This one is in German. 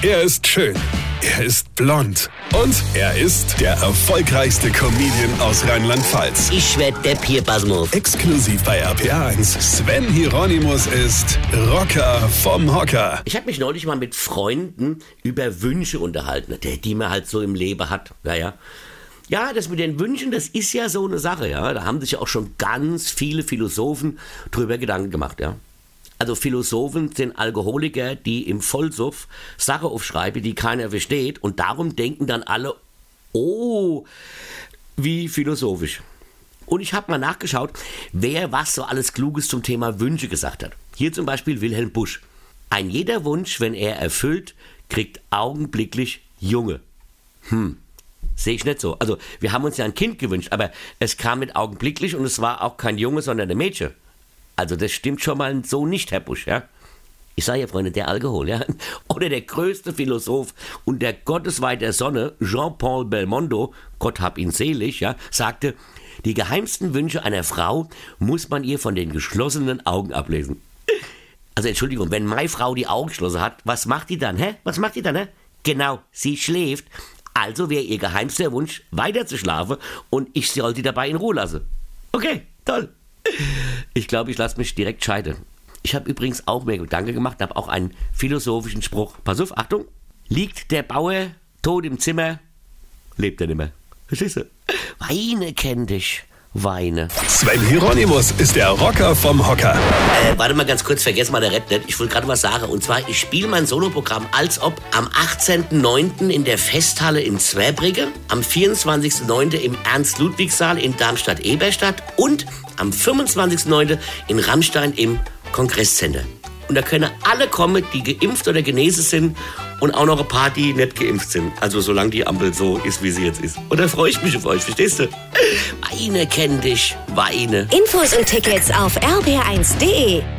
Er ist schön. Er ist blond. Und er ist der erfolgreichste Comedian aus Rheinland-Pfalz. Ich werd der Pierpasmus. Exklusiv bei RPA1. Sven Hieronymus ist Rocker vom Hocker. Ich habe mich neulich mal mit Freunden über Wünsche unterhalten, die die man halt so im Leben hat. Naja. Ja, das mit den Wünschen, das ist ja so eine Sache, ja. Da haben sich ja auch schon ganz viele Philosophen drüber Gedanken gemacht, ja. Also Philosophen sind Alkoholiker, die im Vollsuff Sachen aufschreiben, die keiner versteht und darum denken dann alle, oh, wie philosophisch. Und ich habe mal nachgeschaut, wer was so alles Kluges zum Thema Wünsche gesagt hat. Hier zum Beispiel Wilhelm Busch. Ein jeder Wunsch, wenn er erfüllt, kriegt augenblicklich Junge. Hm, sehe ich nicht so. Also wir haben uns ja ein Kind gewünscht, aber es kam mit augenblicklich und es war auch kein Junge, sondern ein Mädchen. Also das stimmt schon mal so nicht, Herr Busch, ja? Ich sage ja, Freunde, der Alkohol, ja? Oder der größte Philosoph und der Gottesweih der Sonne, Jean-Paul Belmondo, Gott hab ihn selig, ja, sagte, die geheimsten Wünsche einer Frau muss man ihr von den geschlossenen Augen ablesen. Also Entschuldigung, wenn meine Frau die Augen geschlossen hat, was macht die dann, hä? Was macht die dann, hä? Genau, sie schläft. Also wäre ihr geheimster Wunsch, weiter zu schlafen und ich soll sie dabei in Ruhe lassen. Okay, toll. Ich glaube, ich lasse mich direkt scheiden. Ich habe übrigens auch mir Gedanken gemacht, habe auch einen philosophischen Spruch. Pass auf, Achtung. Liegt der Bauer tot im Zimmer, lebt er nicht mehr. Verstehst du? Weine kenn dich. Weine. Sven Hieronymus ist der Rocker vom Hocker. Äh, warte mal ganz kurz, vergess mal der Red nicht. Ich wollte gerade was sagen. Und zwar, ich spiele mein Soloprogramm als ob am 18.09. in der Festhalle in Zweibrigge, am 24.09. im Ernst-Ludwig-Saal in Darmstadt-Eberstadt und am 25.09. in Rammstein im Kongresscenter. Und da können alle kommen, die geimpft oder genesen sind und auch noch ein paar, die nicht geimpft sind. Also solange die Ampel so ist, wie sie jetzt ist. Und da freue ich mich auf euch, verstehst du? Weine kenn dich, weine. Infos und Tickets auf rb1.de.